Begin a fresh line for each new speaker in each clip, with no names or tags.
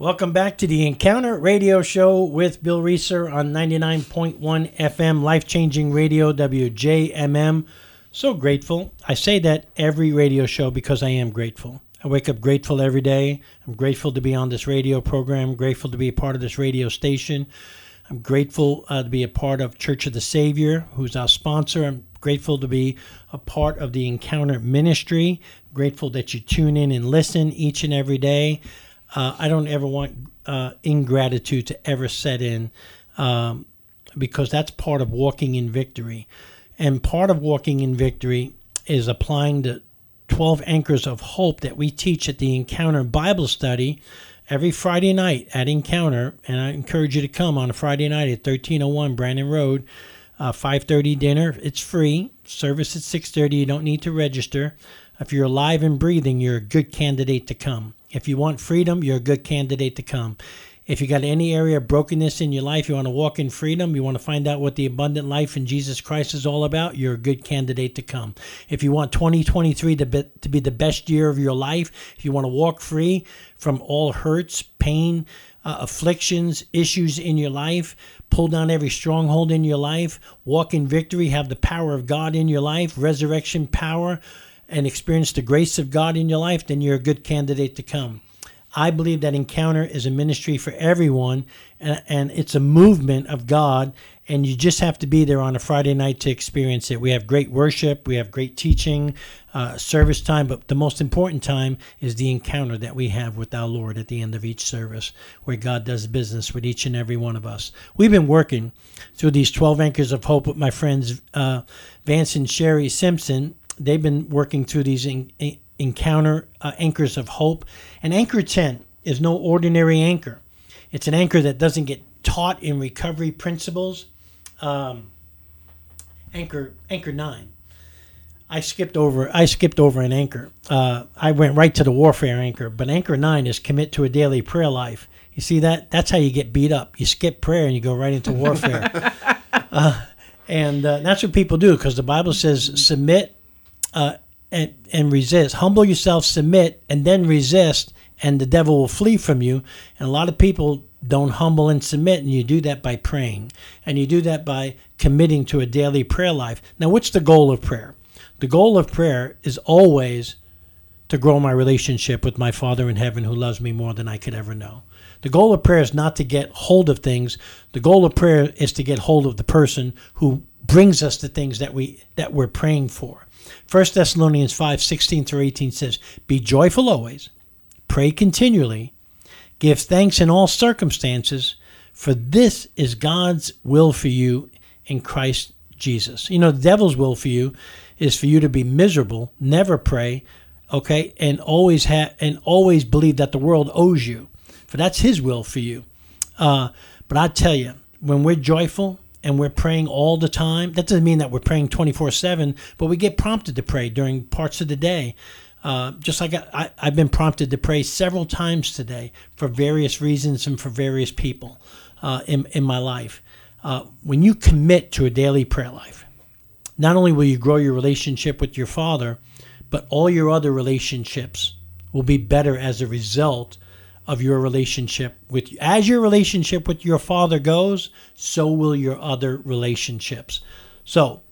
Welcome back to the Encounter Radio Show with Bill Rieser on 99.1 FM, life changing radio, WJMM. So grateful. I say that every radio show because I am grateful. I wake up grateful every day. I'm grateful to be on this radio program, grateful to be a part of this radio station. I'm grateful uh, to be a part of Church of the Savior, who's our sponsor. I'm grateful to be a part of the Encounter Ministry. Grateful that you tune in and listen each and every day. Uh, I don't ever want uh, ingratitude to ever set in um, because that's part of walking in victory. And part of walking in victory is applying the 12 anchors of hope that we teach at the Encounter Bible study every Friday night at Encounter. And I encourage you to come on a Friday night at 1301 Brandon Road. Uh, 5.30 dinner it's free service at 6.30 you don't need to register if you're alive and breathing you're a good candidate to come if you want freedom, you're a good candidate to come. If you got any area of brokenness in your life, you want to walk in freedom, you want to find out what the abundant life in Jesus Christ is all about, you're a good candidate to come. If you want 2023 to be, to be the best year of your life, if you want to walk free from all hurts, pain, uh, afflictions, issues in your life, pull down every stronghold in your life, walk in victory, have the power of God in your life, resurrection power, and experience the grace of God in your life, then you're a good candidate to come. I believe that Encounter is a ministry for everyone, and, and, it's a movement of God, and you just have to be there on a Friday night to experience it. We have great worship, we have great teaching, uh, service time, but the most important time is the encounter that we have with our Lord at the end of each service, where God does business with each and every one of us. We've been working through these 12 anchors of hope with my friends uh, Vance and Sherrie Simpson they've been working through these in, in, encounter uh, anchors of hope. And anchor 10 is no ordinary anchor. It's an anchor that doesn't get taught in recovery principles. Um, anchor anchor 9. I skipped over I skipped over an anchor. Uh, I went right to the warfare anchor, but anchor 9 is commit to a daily prayer life. You see that? That's how you get beat up. You skip prayer and you go right into warfare. uh, and uh, that's what people do because the Bible says submit uh, and, and resist. Humble yourself, submit, and then resist, and the devil will flee from you. And a lot of people don't humble and submit, and you do that by praying. And you do that by committing to a daily prayer life. Now, what's the goal of prayer? The goal of prayer is always to grow my relationship with my Father in heaven who loves me more than I could ever know. The goal of prayer is not to get hold of things. The goal of prayer is to get hold of the person who brings us the things that we that we're praying for. 1 Thessalonians 5 16 through 18 says, Be joyful always, pray continually, give thanks in all circumstances, for this is God's will for you in Christ Jesus. You know, the devil's will for you is for you to be miserable, never pray, okay, and always have and always believe that the world owes you. For that's his will for you. Uh, but I tell you, when we're joyful, and we're praying all the time. That doesn't mean that we're praying 24 7, but we get prompted to pray during parts of the day. Uh, just like I, have been prompted to pray several times today for various reasons and for various people uh, in, in my life. Uh, when you commit to a daily prayer life, not only will you grow your relationship with your Father, but all your other relationships will be better as a result of your relationship with as your relationship with your father goes so will your other relationships so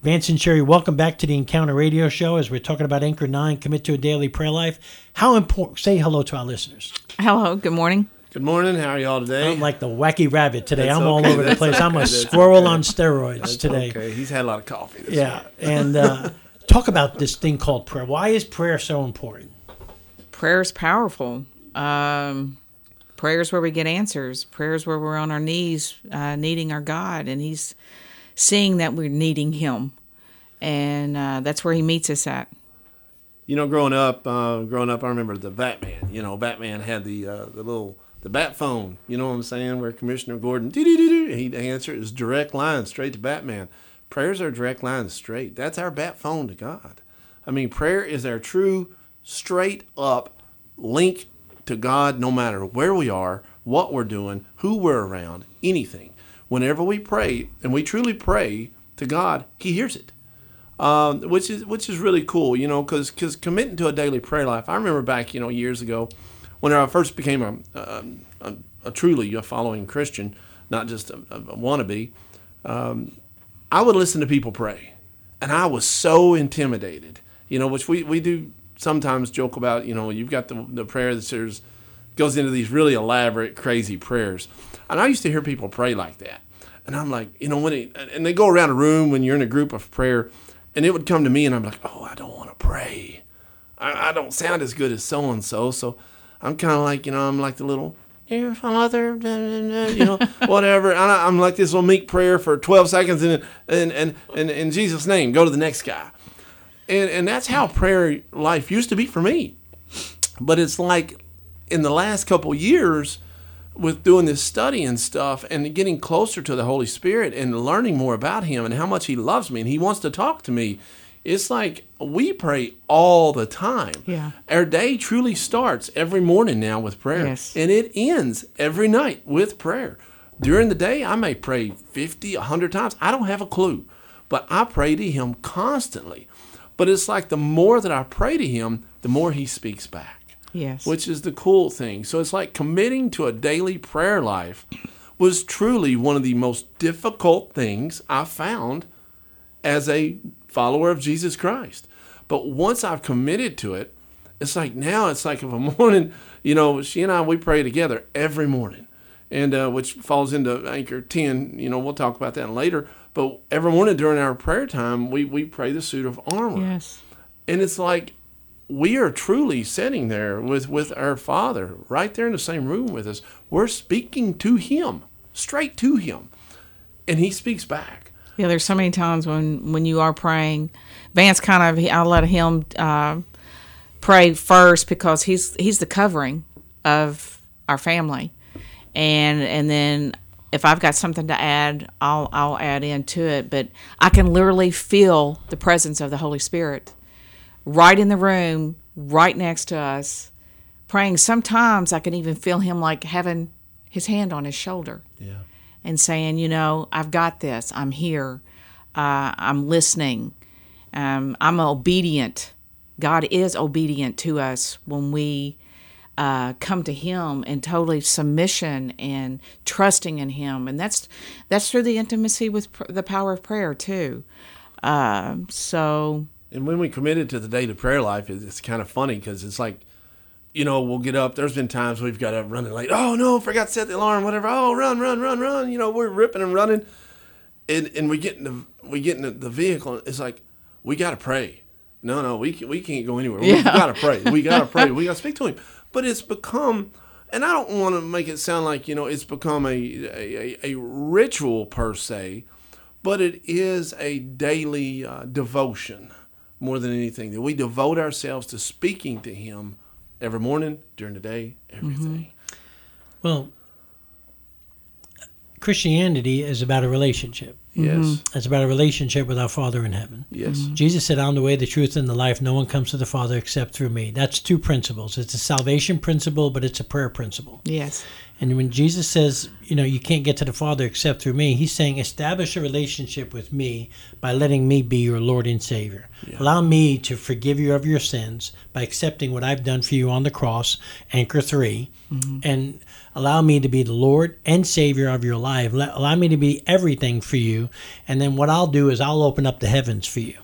vance and sherrie welcome back to the encounter radio show as we're talking about anchor 9 commit to a daily prayer life how important say hello to our listeners
hello good morning
Good morning. How are y'all today?
I'm like the wacky rabbit today. That's I'm okay. all over the place. I'm a squirrel on steroids That's today.
Okay, he's had a lot of coffee.
yeah, and uh, talk about this thing called prayer. Why is prayer so important?
Prayer is powerful. Um, prayers where we get answers. Prayers where we're on our knees, uh, needing our God, and He's seeing that we're needing Him, and uh, that's where He meets us at.
You know, growing up, uh, growing up, I remember the Batman. You know, Batman had the uh, the little the bat phone. You know what I'm saying? Where Commissioner Gordon, he'd answer. It was direct line straight to Batman. Prayers are direct lines straight. That's our bat phone to God. I mean, prayer is our true, straight up link to God no matter where we are, what we're doing, who we're around, anything. Whenever we pray, and we truly pray to God, He hears it. Um, which is which is really cool, you know, because because committing to a daily prayer life. I remember back, you know, years ago, when I first became a, a, a, a truly a following Christian, not just a wannabe, um, I would listen to people pray, and I was so intimidated. You know, which we, we do sometimes joke about. You know, you've got the the prayer that says goes into these really elaborate, crazy prayers, and I used to hear people pray like that, and I'm like, you know, when it, and they go around a room when you're in a group of prayer, and it would come to me, and I'm like, oh, I don't want to pray. I, I don't sound as good as so and so, so I'm kind of like, you know, I'm like the little dear Father, you know, whatever. I, am like this little meek prayer for 12 seconds, and and and, and in Jesus' name, go to the next guy. And and that's how prayer life used to be for me. But it's like in the last couple years, with doing this study and stuff, and getting closer to the Holy Spirit and learning more about Him and how much He loves me and He wants to talk to me it's like we pray all the time.
Yeah.
Our day truly starts every morning now with prayer.
Yes.
And it ends every night with prayer. During the day, I may pray 50, 100 times. I don't have a clue. But I pray to Him constantly. But it's like the more that I pray to Him, the more He speaks back.
Yes.
Which is the cool thing. So it's like committing to a daily prayer life was truly one of the most difficult things I found as a follower of Jesus Christ. But once I've committed to it, it's like now it's like if a morning, you know, she and I we pray together every morning, and uh, which falls into Anchor ten. You know, we'll talk about that later. But every morning during our prayer time, we we pray the suit of armor.
Yes.
And it's like we are truly sitting there with with our Father right there in the same room with us. We're speaking to Him, straight to Him, and He speaks back.
Yeah, there's so many times when when you are praying, Vance kind of I let him uh, pray first because he's he's the covering of our family, and and then if I've got something to add, I'll I'll add into it. But I can literally feel the presence of the Holy Spirit right in the room, right next to us, praying. Sometimes I can even feel him like having his hand on his shoulder.
Yeah
and saying, you know, I've got this. I'm here. Uh, I'm listening. Um, I'm obedient. God is obedient to us when we uh, come to Him in totally submission and trusting in Him, and that's that's through the intimacy with pr- the power of prayer too. Uh, so,
and when we committed to the day to prayer life, it's kind of funny because it's like you know, we'll get up. There's been times we've got up running late. Oh no, forgot to set the alarm, whatever. Oh, run, run, run, run. You know, we're ripping and running, and and we get in the we get in the vehicle. It's like we gotta pray. No, no, we can, we can't go anywhere. Yeah. We gotta pray. We gotta pray. We gotta speak to him. But it's become, and I don't want to make it sound like you know it's become a a, a ritual per se, but it is a daily uh, devotion more than anything that we devote ourselves to speaking to him every morning, during the day, everything. Mm-hmm.
Well, Christianity is about a relationship.
Yes. Mm-hmm.
It's about a relationship with our Father in heaven.
Yes. Mm-hmm.
Jesus said, I'm the way, the truth, and the life. No one comes to the Father except through me. That's two principles. It's a salvation principle, but it's a prayer principle.
Yes.
And when Jesus says, you know, you can't get to the Father except through me, he's saying, establish a relationship with me by letting me be your Lord and Savior. Yeah. Allow me to forgive you of your sins by accepting what I've done for you on the cross, Anchor 3, mm-hmm. and allow me to be the Lord and Savior of your life. Allow me to be everything for you. And then what I'll do is I'll open up the heavens for you.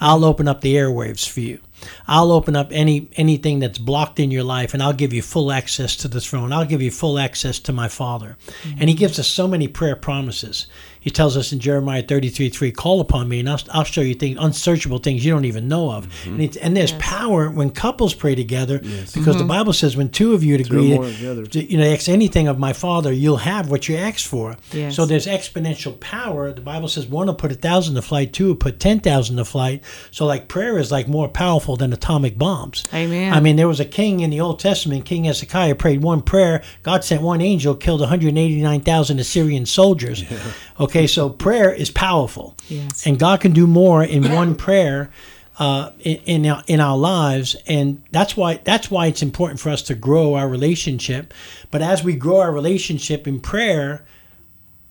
I'll open up the airwaves for you. I'll open up any anything that's blocked in your life and I'll give you full access to the throne. I'll give you full access to my Father. Mm-hmm. And he gives us so many prayer promises. He tells us in Jeremiah 33 3, call upon me and I'll, I'll show you things, unsearchable things you don't even know of. Mm-hmm. And, and, there's yes. power when couples pray together yes. because mm-hmm. the Bible says when two of you agree, to, you know, ask anything of my Father, you'll have what you ask for.
Yes.
So there's exponential power. The Bible says one will put a thousand to flight, two will put 10,000 to flight. So like prayer is like more powerful than atomic bombs.
Amen.
I mean, there was a king in the Old Testament, King Hezekiah prayed one prayer. God sent one angel, killed 189,000 Assyrian soldiers. Yeah. Okay, so prayer is powerful,
yes.
and God can do more in one prayer uh, in in our, in our lives, and that's why that's why it's important for us to grow our relationship. But as we grow our relationship in prayer,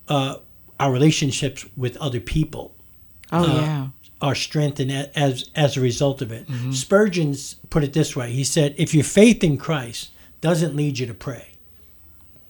uh, our relationships with other people,
oh uh, yeah,
are strengthened as as a result of it. Mm-hmm. Spurgeon put it this way: He said, "If your faith in Christ." doesn't lead you to pray.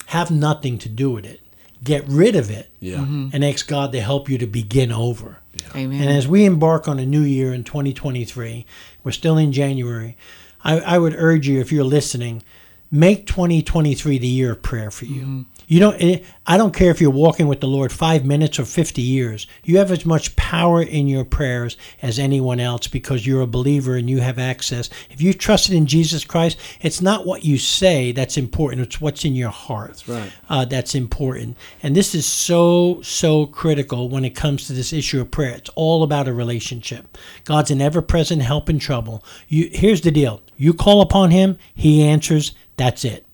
Have nothing to do with it. Get rid of it
Yeah. Mm-hmm.
and ask God to help you to begin over.
Amen.
And as we embark on a new year in 2023, we're still in January. I, I would urge you, if you're listening, make 2023 the year of prayer for you. Mm-hmm. You don't. eh, I don't care if you're walking with the Lord five minutes or 50 years. You have as much power in your prayers as anyone else because you're a believer and you have access. If you've trusted in Jesus Christ, it's not what you say that's important. It's what's in your heart. That's
right.
Uh, that's important. And this is so so critical when it comes to this issue of prayer. It's all about a relationship. God's an ever-present help in trouble. You here's the deal. You call upon him, he answers. That's it.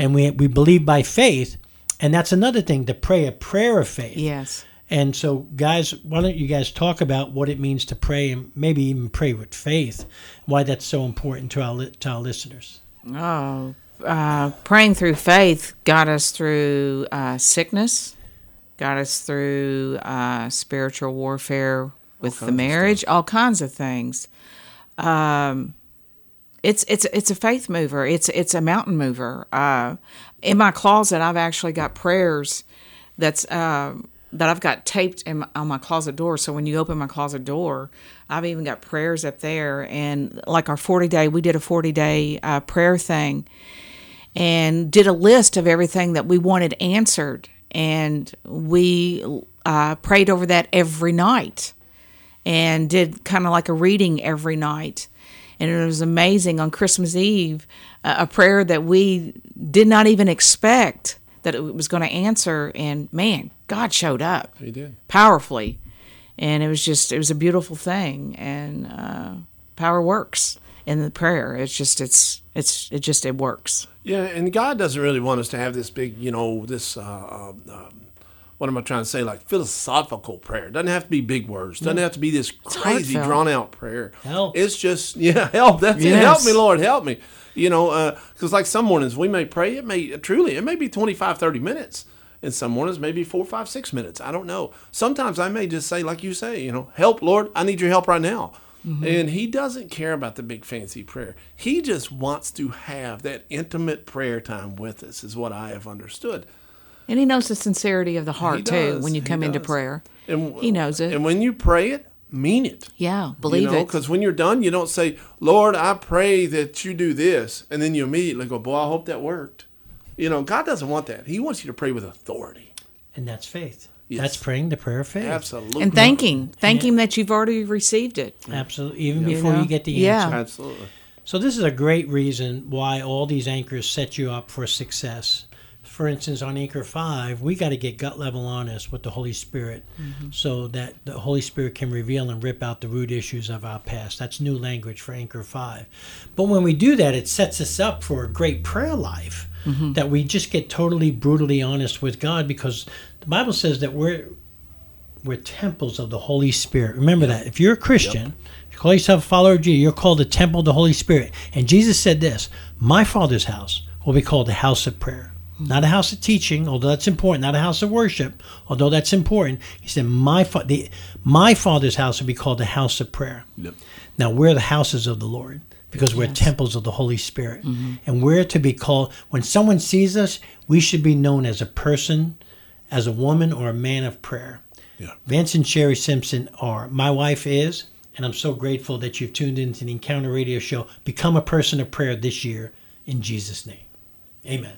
And we we believe by faith, and that's another thing to pray a prayer of faith.
yes.
And so, guys, why don't you guys talk about what it means to pray and maybe even pray with faith? Why that's so important to our li- to our listeners.
Oh, uh, praying through faith got us through uh, sickness, got us through uh, spiritual warfare with the marriage, all kinds of things. Um, it's it's it's a faith mover. It's it's a mountain mover. Uh, in my closet, I've actually got prayers that's uh, that I've got taped in my, on my closet door. So when you open my closet door, I've even got prayers up there. And like our forty day, we did a forty day uh, prayer thing, and did a list of everything that we wanted answered, and we uh, prayed over that every night and did kind of like a reading every night. And it was amazing on Christmas Eve, uh, a prayer that we did not even expect that it was going to answer. And man, God showed up
He did.
powerfully. And it was just, it was a beautiful thing. And uh, power works in the prayer. It's just, it's, it's, it just, it works.
Yeah, and God doesn't really want us to have this big, you know, this. Uh, um, um, what am I trying to say? Like philosophical prayer. Doesn't have to be big words. Doesn't have to be this crazy, drawn out prayer.
Help.
It's just yeah, help. That's it. Help me, Lord, help me. You know, uh, because like some mornings we may pray. It may truly it may be 25, 30 minutes. And some mornings maybe four, five, six minutes. I don't know. Sometimes I may just say, like you say, you know, help, Lord. I need your help right now. And he doesn't care about the big fancy prayer. He just wants to have that intimate prayer time with us, is what I have understood.
And he knows the sincerity of the heart too when you
He
come into
does.
prayer.
And
He knows it.
And when you pray it, mean it.
Yeah, believe it.
Because when you're done, you don't say, Lord, I pray that you do this. And then you immediately go, boy, I hope that worked. You know, God doesn't want that. He wants you to pray with authority.
And that's faith.
Yes.
That's praying the prayer of faith.
Absolutely.
and thanking, thank him that you've already received it.
Absolutely. Even before
know?
you get the
Yeah.
answer.
Absolutely.
So this is a great reason why all these anchors set you up for success. For instance, on Anchor 5, we got to get gut level honest with the Holy Spirit mm-hmm. so that the Holy Spirit can reveal and rip out the root issues of our past. That's new language for Anchor 5. But when we do that, it sets us up for a great prayer life mm-hmm. that we just get totally brutally honest with God because the Bible says that we're we're temples of the Holy Spirit. Remember that. If you're a Christian, if you call yourself a follower of Jesus, you're called the temple of the Holy Spirit. And Jesus said this My Father's house will be called the house of prayer. Not a house of teaching, although that's important. Not a house of worship, although that's important. He said, "My fa- the, my Father's house will be called the house of prayer."
Yep.
Now we're the houses of the Lord because we're temples of the Holy Spirit, mm-hmm. and we're to be called. When someone sees us, we should be known as a person, as a woman, or a man of prayer.
Yeah.
Vance and Sherrie Simpson are. My wife is, and I'm so grateful that you've tuned into the Encounter Radio Show. Become a person of prayer this year in Jesus' name. Amen.